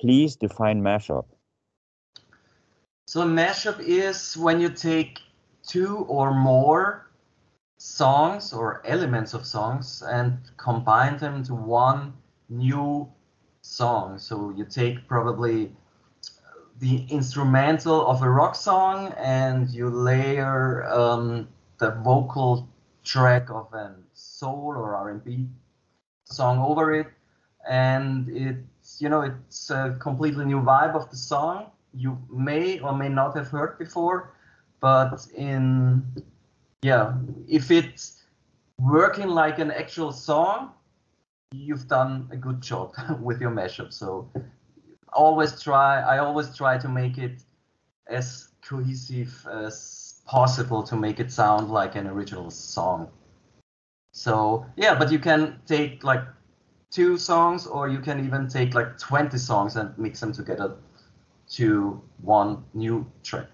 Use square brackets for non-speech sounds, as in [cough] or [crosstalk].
please define mashup. So mashup is when you take two or more songs or elements of songs and combine them to one new song. So you take probably the instrumental of a rock song and you layer um, the vocal track of a soul or R&B song over it, and it's you know it's a completely new vibe of the song you may or may not have heard before, but in yeah, if it's working like an actual song, you've done a good job [laughs] with your mashup. So always try. I always try to make it as cohesive as possible to make it sound like an original song. So yeah, but you can take like two songs, or you can even take like 20 songs and mix them together to one new track.